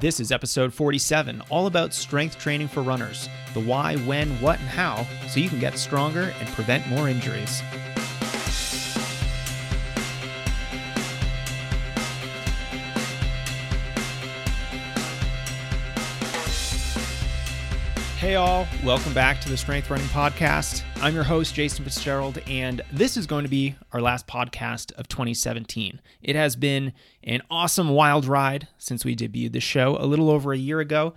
This is episode 47, all about strength training for runners the why, when, what, and how, so you can get stronger and prevent more injuries. Hey, all, welcome back to the Strength Running Podcast. I'm your host, Jason Fitzgerald, and this is going to be our last podcast of 2017. It has been an awesome wild ride since we debuted the show a little over a year ago.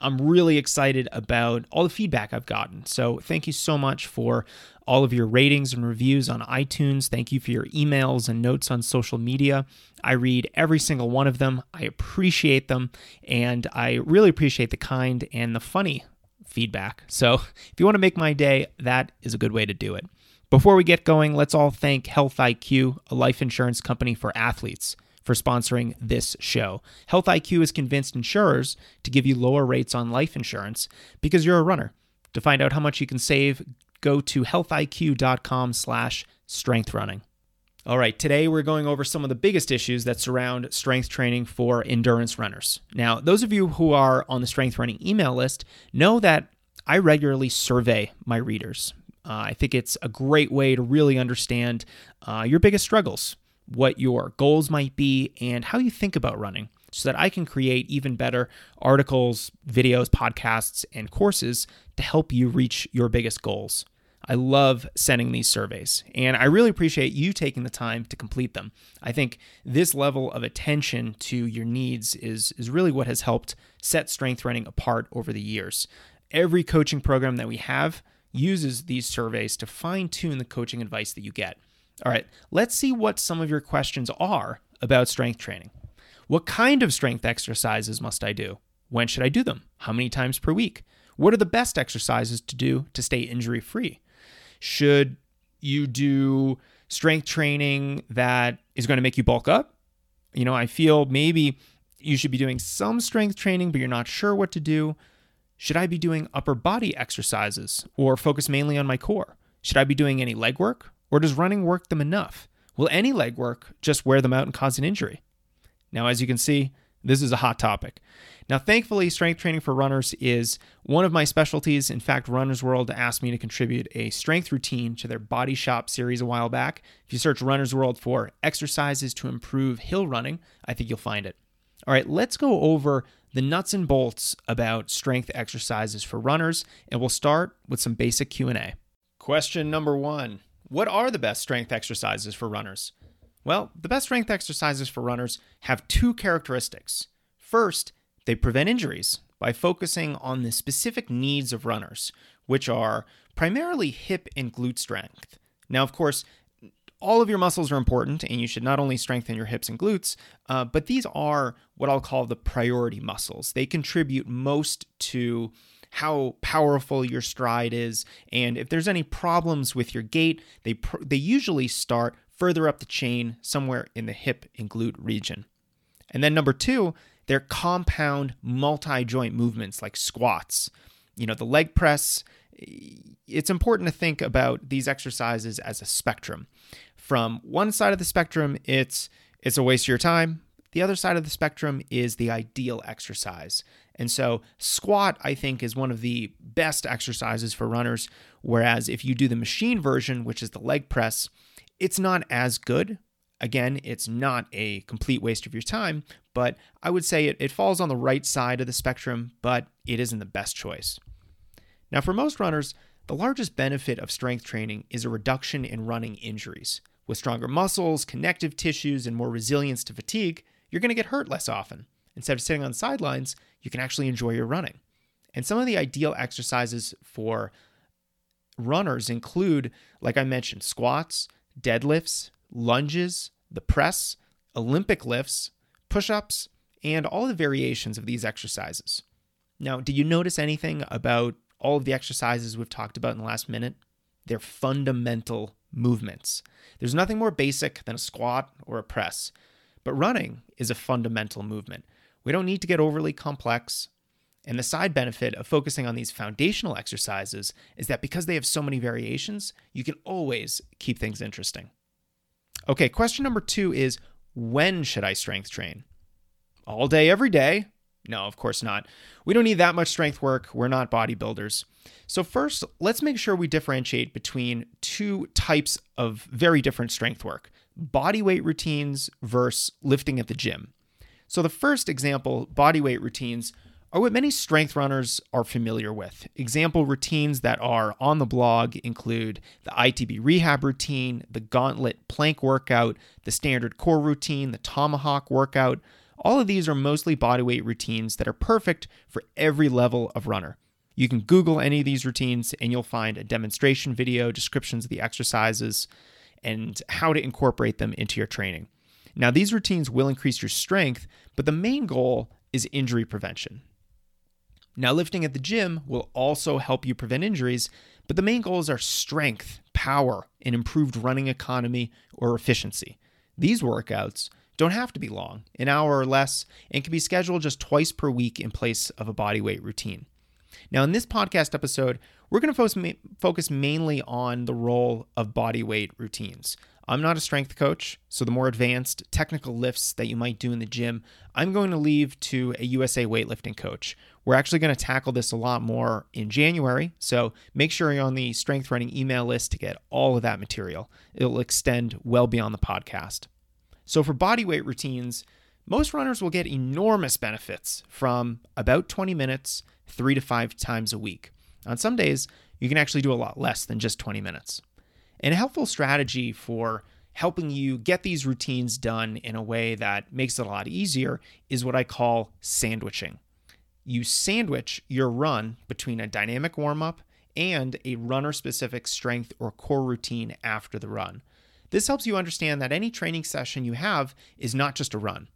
I'm really excited about all the feedback I've gotten. So, thank you so much for all of your ratings and reviews on iTunes. Thank you for your emails and notes on social media. I read every single one of them. I appreciate them, and I really appreciate the kind and the funny feedback. So if you want to make my day, that is a good way to do it. Before we get going, let's all thank Health IQ, a life insurance company for athletes, for sponsoring this show. Health IQ is convinced insurers to give you lower rates on life insurance because you're a runner. To find out how much you can save, go to healthiq.com slash strengthrunning. All right, today we're going over some of the biggest issues that surround strength training for endurance runners. Now, those of you who are on the strength running email list know that I regularly survey my readers. Uh, I think it's a great way to really understand uh, your biggest struggles, what your goals might be, and how you think about running so that I can create even better articles, videos, podcasts, and courses to help you reach your biggest goals. I love sending these surveys, and I really appreciate you taking the time to complete them. I think this level of attention to your needs is, is really what has helped set strength running apart over the years. Every coaching program that we have uses these surveys to fine tune the coaching advice that you get. All right, let's see what some of your questions are about strength training. What kind of strength exercises must I do? When should I do them? How many times per week? What are the best exercises to do to stay injury free? Should you do strength training that is going to make you bulk up? You know, I feel maybe you should be doing some strength training, but you're not sure what to do. Should I be doing upper body exercises or focus mainly on my core? Should I be doing any leg work or does running work them enough? Will any leg work just wear them out and cause an injury? Now, as you can see, this is a hot topic. Now, thankfully, strength training for runners is one of my specialties. In fact, Runner's World asked me to contribute a strength routine to their Body Shop series a while back. If you search Runner's World for exercises to improve hill running, I think you'll find it. All right, let's go over the nuts and bolts about strength exercises for runners, and we'll start with some basic Q&A. Question number 1. What are the best strength exercises for runners? Well, the best strength exercises for runners have two characteristics. First, they prevent injuries by focusing on the specific needs of runners, which are primarily hip and glute strength. Now, of course, all of your muscles are important, and you should not only strengthen your hips and glutes, uh, but these are what I'll call the priority muscles. They contribute most to how powerful your stride is, and if there's any problems with your gait, they pr- they usually start further up the chain, somewhere in the hip and glute region. And then number two, they're compound multi joint movements like squats. You know, the leg press, it's important to think about these exercises as a spectrum. From one side of the spectrum, it's it's a waste of your time. The other side of the spectrum is the ideal exercise. And so, squat, I think, is one of the best exercises for runners. Whereas, if you do the machine version, which is the leg press, it's not as good. Again, it's not a complete waste of your time, but I would say it, it falls on the right side of the spectrum, but it isn't the best choice. Now, for most runners, the largest benefit of strength training is a reduction in running injuries. With stronger muscles, connective tissues, and more resilience to fatigue, you're going to get hurt less often. Instead of sitting on sidelines, you can actually enjoy your running. And some of the ideal exercises for runners include, like I mentioned, squats, deadlifts, lunges, the press, Olympic lifts, push ups, and all the variations of these exercises. Now, did you notice anything about all of the exercises we've talked about in the last minute? They're fundamental movements. There's nothing more basic than a squat or a press, but running is a fundamental movement. We don't need to get overly complex. And the side benefit of focusing on these foundational exercises is that because they have so many variations, you can always keep things interesting. Okay, question number two is when should I strength train? All day, every day, No, of course not. We don't need that much strength work. We're not bodybuilders. So, first, let's make sure we differentiate between two types of very different strength work body weight routines versus lifting at the gym. So, the first example, body weight routines, are what many strength runners are familiar with. Example routines that are on the blog include the ITB rehab routine, the gauntlet plank workout, the standard core routine, the tomahawk workout. All of these are mostly bodyweight routines that are perfect for every level of runner. You can Google any of these routines and you'll find a demonstration video, descriptions of the exercises, and how to incorporate them into your training. Now, these routines will increase your strength, but the main goal is injury prevention. Now, lifting at the gym will also help you prevent injuries, but the main goals are strength, power, and improved running economy or efficiency. These workouts don't have to be long, an hour or less, and can be scheduled just twice per week in place of a bodyweight routine. Now, in this podcast episode, we're going to focus mainly on the role of bodyweight routines. I'm not a strength coach, so the more advanced technical lifts that you might do in the gym, I'm going to leave to a USA weightlifting coach. We're actually going to tackle this a lot more in January, so make sure you're on the strength running email list to get all of that material. It'll extend well beyond the podcast. So, for bodyweight routines, most runners will get enormous benefits from about 20 minutes, three to five times a week. On some days, you can actually do a lot less than just 20 minutes. And a helpful strategy for helping you get these routines done in a way that makes it a lot easier is what I call sandwiching. You sandwich your run between a dynamic warm up and a runner specific strength or core routine after the run. This helps you understand that any training session you have is not just a run.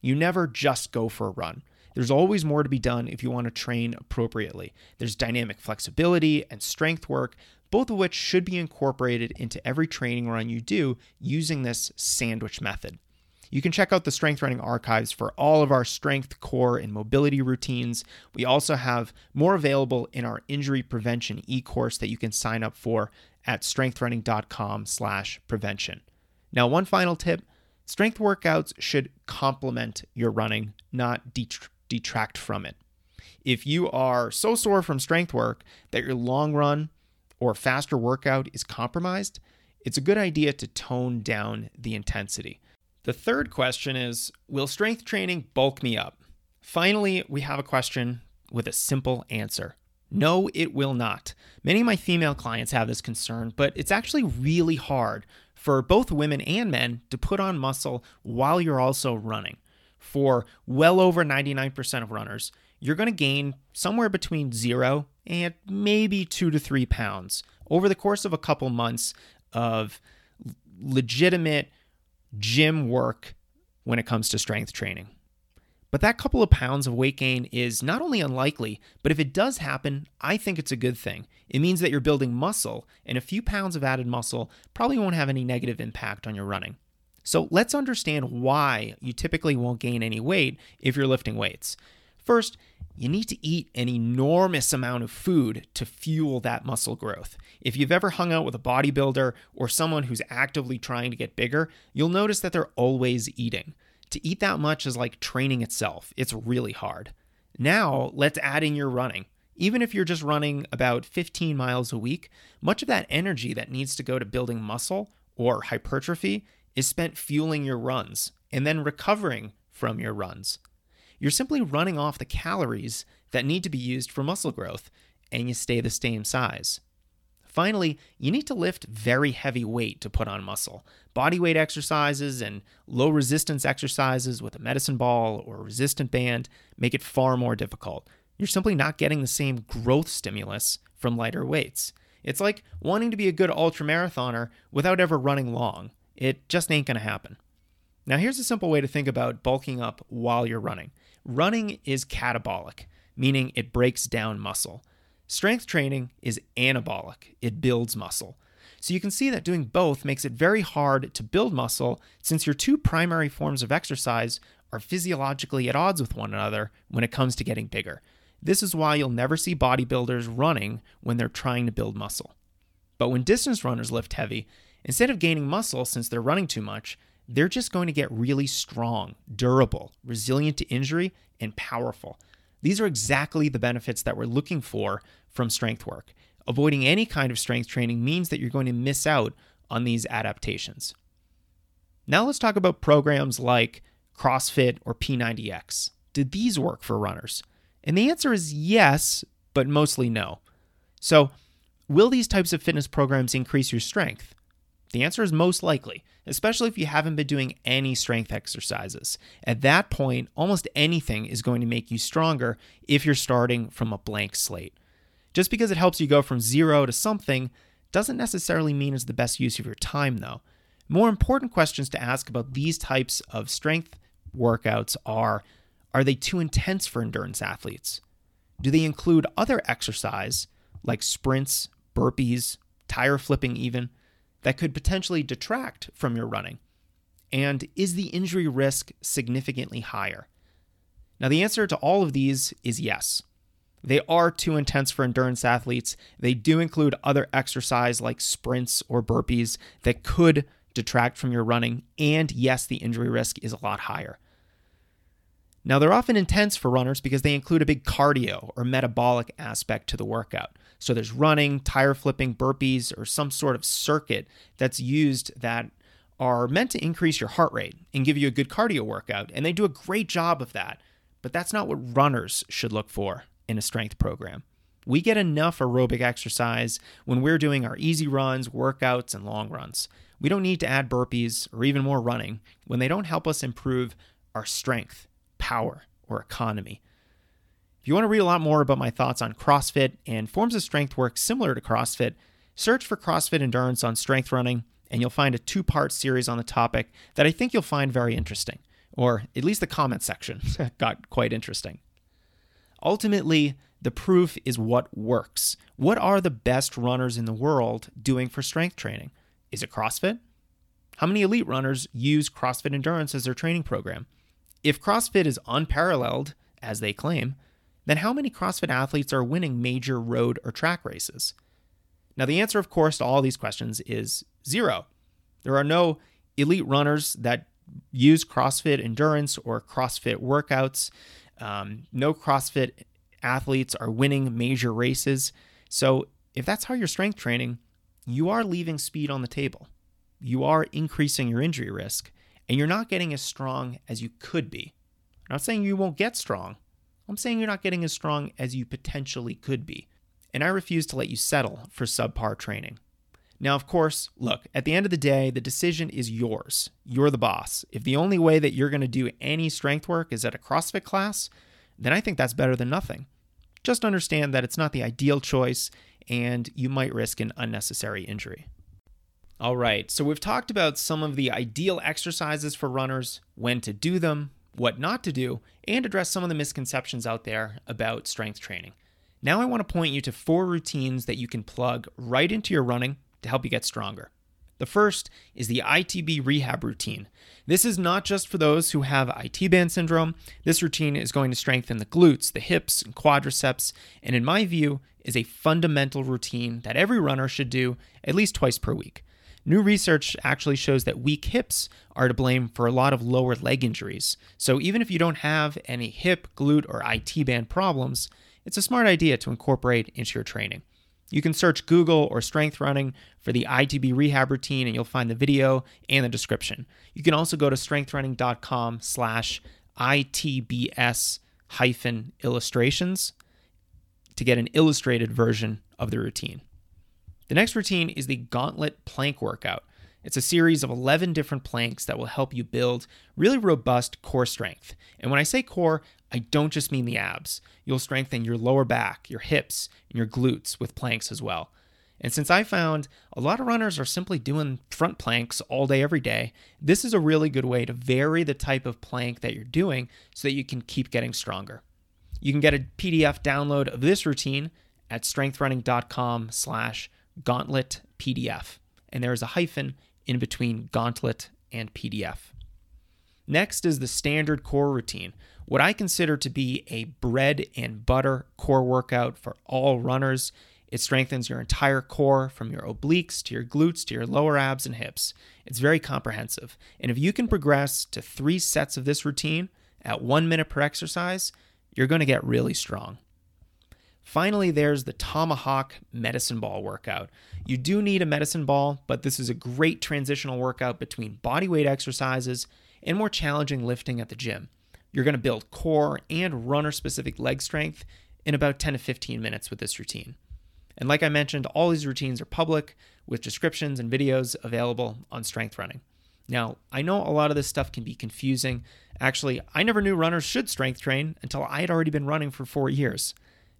You never just go for a run. There's always more to be done if you want to train appropriately. There's dynamic flexibility and strength work, both of which should be incorporated into every training run you do using this sandwich method. You can check out the Strength Running archives for all of our strength, core, and mobility routines. We also have more available in our injury prevention e-course that you can sign up for at strengthrunning.com/prevention. Now, one final tip, strength workouts should complement your running, not detract from it. If you are so sore from strength work that your long run or faster workout is compromised, it's a good idea to tone down the intensity. The third question is Will strength training bulk me up? Finally, we have a question with a simple answer. No, it will not. Many of my female clients have this concern, but it's actually really hard for both women and men to put on muscle while you're also running. For well over 99% of runners, you're going to gain somewhere between zero and maybe two to three pounds over the course of a couple months of legitimate gym work when it comes to strength training. But that couple of pounds of weight gain is not only unlikely, but if it does happen, I think it's a good thing. It means that you're building muscle, and a few pounds of added muscle probably won't have any negative impact on your running. So let's understand why you typically won't gain any weight if you're lifting weights. First, you need to eat an enormous amount of food to fuel that muscle growth. If you've ever hung out with a bodybuilder or someone who's actively trying to get bigger, you'll notice that they're always eating. To eat that much is like training itself, it's really hard. Now, let's add in your running. Even if you're just running about 15 miles a week, much of that energy that needs to go to building muscle or hypertrophy is spent fueling your runs and then recovering from your runs. You're simply running off the calories that need to be used for muscle growth, and you stay the same size. Finally, you need to lift very heavy weight to put on muscle. Body weight exercises and low resistance exercises with a medicine ball or resistant band make it far more difficult. You're simply not getting the same growth stimulus from lighter weights. It's like wanting to be a good ultramarathoner without ever running long. It just ain't to happen. Now, here's a simple way to think about bulking up while you're running. Running is catabolic, meaning it breaks down muscle. Strength training is anabolic, it builds muscle. So you can see that doing both makes it very hard to build muscle since your two primary forms of exercise are physiologically at odds with one another when it comes to getting bigger. This is why you'll never see bodybuilders running when they're trying to build muscle. But when distance runners lift heavy, instead of gaining muscle since they're running too much, they're just going to get really strong, durable, resilient to injury, and powerful. These are exactly the benefits that we're looking for from strength work. Avoiding any kind of strength training means that you're going to miss out on these adaptations. Now let's talk about programs like CrossFit or P90X. Did these work for runners? And the answer is yes, but mostly no. So, will these types of fitness programs increase your strength? The answer is most likely, especially if you haven't been doing any strength exercises. At that point, almost anything is going to make you stronger if you're starting from a blank slate. Just because it helps you go from zero to something doesn't necessarily mean it's the best use of your time, though. More important questions to ask about these types of strength workouts are Are they too intense for endurance athletes? Do they include other exercise like sprints, burpees, tire flipping, even, that could potentially detract from your running? And is the injury risk significantly higher? Now, the answer to all of these is yes. They are too intense for endurance athletes. They do include other exercise like sprints or burpees that could detract from your running. And yes, the injury risk is a lot higher. Now, they're often intense for runners because they include a big cardio or metabolic aspect to the workout. So there's running, tire flipping, burpees, or some sort of circuit that's used that are meant to increase your heart rate and give you a good cardio workout. And they do a great job of that. But that's not what runners should look for in a strength program. We get enough aerobic exercise when we're doing our easy runs, workouts, and long runs. We don't need to add burpees or even more running when they don't help us improve our strength power, or economy. If you want to read a lot more about my thoughts on CrossFit and forms of strength work similar to CrossFit, search for CrossFit Endurance on Strength Running, and you'll find a two part series on the topic that I think you'll find very interesting, or at least the comment section got quite interesting. Ultimately, the proof is what works. What are the best runners in the world doing for strength training? Is it CrossFit? How many elite runners use CrossFit Endurance as their training program? If CrossFit is unparalleled, as they claim, then how many CrossFit athletes are winning major road or track races? Now, the answer, of course, to all these questions is zero. There are no elite runners that use CrossFit endurance or CrossFit workouts. Um, no CrossFit athletes are winning major races. So, if that's how you're strength training, you are leaving speed on the table. You are increasing your injury risk and you're not getting as strong as you could be. I'm not saying you won't get strong. I'm saying you're not getting as strong as you potentially could be. And I refuse to let you settle for subpar training. Now, of course, look, at the end of the day, the decision is yours. You're the boss. If the only way that you're going to do any strength work is at a CrossFit class, then I think that's better than nothing. Just understand that it's not the ideal choice and you might risk an unnecessary injury. All right, so we've talked about some of the ideal exercises for runners, when to do them, what not to do, and address some of the misconceptions out there about strength training. Now, I want to point you to four routines that you can plug right into your running to help you get stronger. The first is the ITB rehab routine. This is not just for those who have IT band syndrome. This routine is going to strengthen the glutes, the hips, and quadriceps, and in my view, is a fundamental routine that every runner should do at least twice per week. New research actually shows that weak hips are to blame for a lot of lower leg injuries. So even if you don't have any hip, glute, or IT band problems, it's a smart idea to incorporate into your training. You can search Google or Strength Running for the ITB rehab routine and you'll find the video and the description. You can also go to strengthrunning.com slash ITBS hyphen illustrations to get an illustrated version of the routine. The next routine is the Gauntlet Plank Workout. It's a series of 11 different planks that will help you build really robust core strength. And when I say core, I don't just mean the abs. You'll strengthen your lower back, your hips, and your glutes with planks as well. And since I found a lot of runners are simply doing front planks all day, every day, this is a really good way to vary the type of plank that you're doing so that you can keep getting stronger. You can get a PDF download of this routine at strengthrunning.com slash Gauntlet PDF, and there is a hyphen in between Gauntlet and PDF. Next is the standard core routine, what I consider to be a bread and butter core workout for all runners. It strengthens your entire core from your obliques to your glutes to your lower abs and hips. It's very comprehensive. And if you can progress to three sets of this routine at one minute per exercise, you're going to get really strong. Finally, there's the Tomahawk medicine ball workout. You do need a medicine ball, but this is a great transitional workout between bodyweight exercises and more challenging lifting at the gym. You're going to build core and runner specific leg strength in about 10 to 15 minutes with this routine. And like I mentioned, all these routines are public with descriptions and videos available on Strength Running. Now, I know a lot of this stuff can be confusing. Actually, I never knew runners should strength train until I had already been running for four years.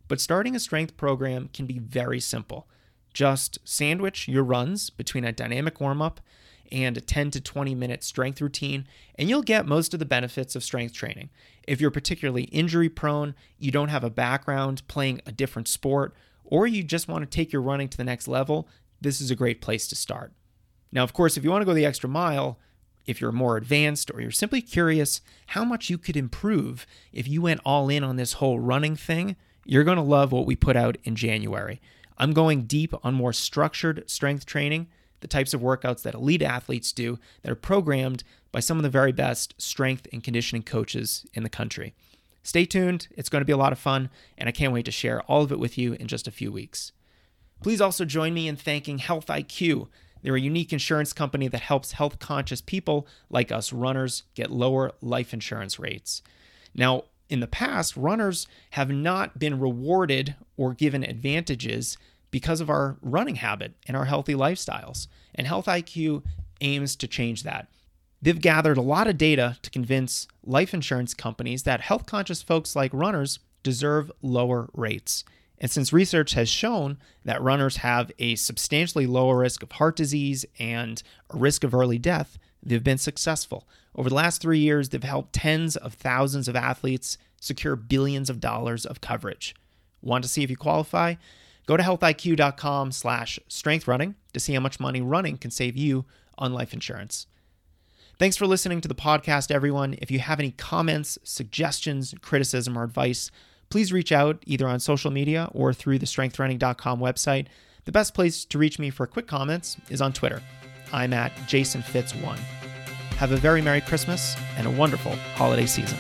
But starting a strength program can be very simple. Just sandwich your runs between a dynamic warm up and a 10 to 20 minute strength routine, and you'll get most of the benefits of strength training. If you're particularly injury prone, you don't have a background playing a different sport, or you just want to take your running to the next level, this is a great place to start. Now, of course, if you want to go the extra mile, if you're more advanced or you're simply curious how much you could improve if you went all in on this whole running thing, you're going to love what we put out in January. I'm going deep on more structured strength training, the types of workouts that elite athletes do that are programmed by some of the very best strength and conditioning coaches in the country. Stay tuned, it's going to be a lot of fun, and I can't wait to share all of it with you in just a few weeks. Please also join me in thanking Health IQ. They're a unique insurance company that helps health conscious people like us runners get lower life insurance rates. Now, in the past, runners have not been rewarded or given advantages because of our running habit and our healthy lifestyles. And Health IQ aims to change that. They've gathered a lot of data to convince life insurance companies that health conscious folks like runners deserve lower rates. And since research has shown that runners have a substantially lower risk of heart disease and a risk of early death, they've been successful. Over the last three years, they've helped tens of thousands of athletes secure billions of dollars of coverage. Want to see if you qualify? Go to healthiq.com slash strengthrunning to see how much money running can save you on life insurance. Thanks for listening to the podcast, everyone. If you have any comments, suggestions, criticism, or advice, please reach out either on social media or through the strengthrunning.com website. The best place to reach me for quick comments is on Twitter. I'm at Jason Fitz1. Have a very Merry Christmas and a wonderful holiday season.